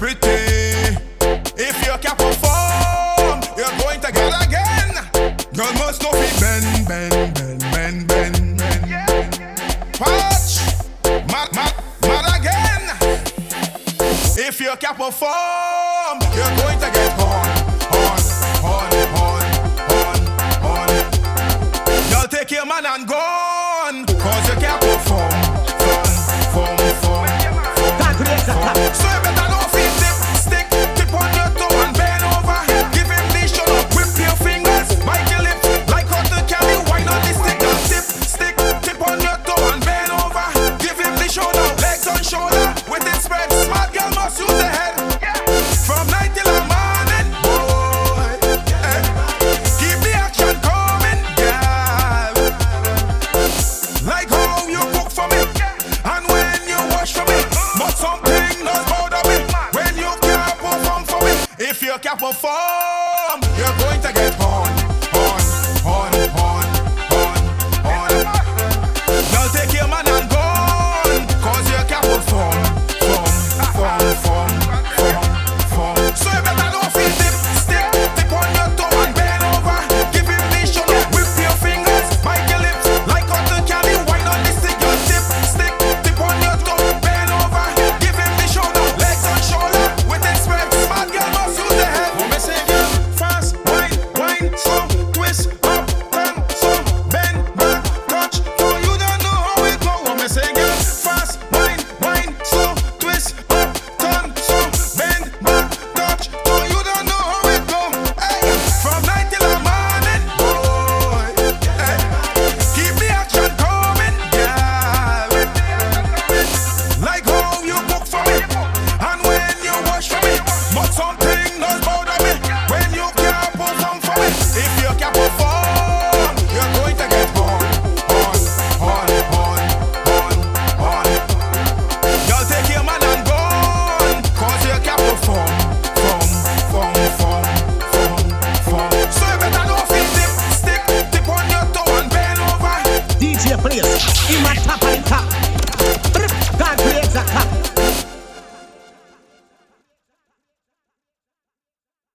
pretty. If you can perform, you're going to get again. Girl must know be bend, bend, bend, bend, bend, bend. Watch, mad, mad, mad again. If you can perform, you're going to get on, on, on, on, on, on. Girl, take your man and gone, cause you can't perform, perform, perform, perform. form. That creates a up a form. You're going to get home. clear. You must have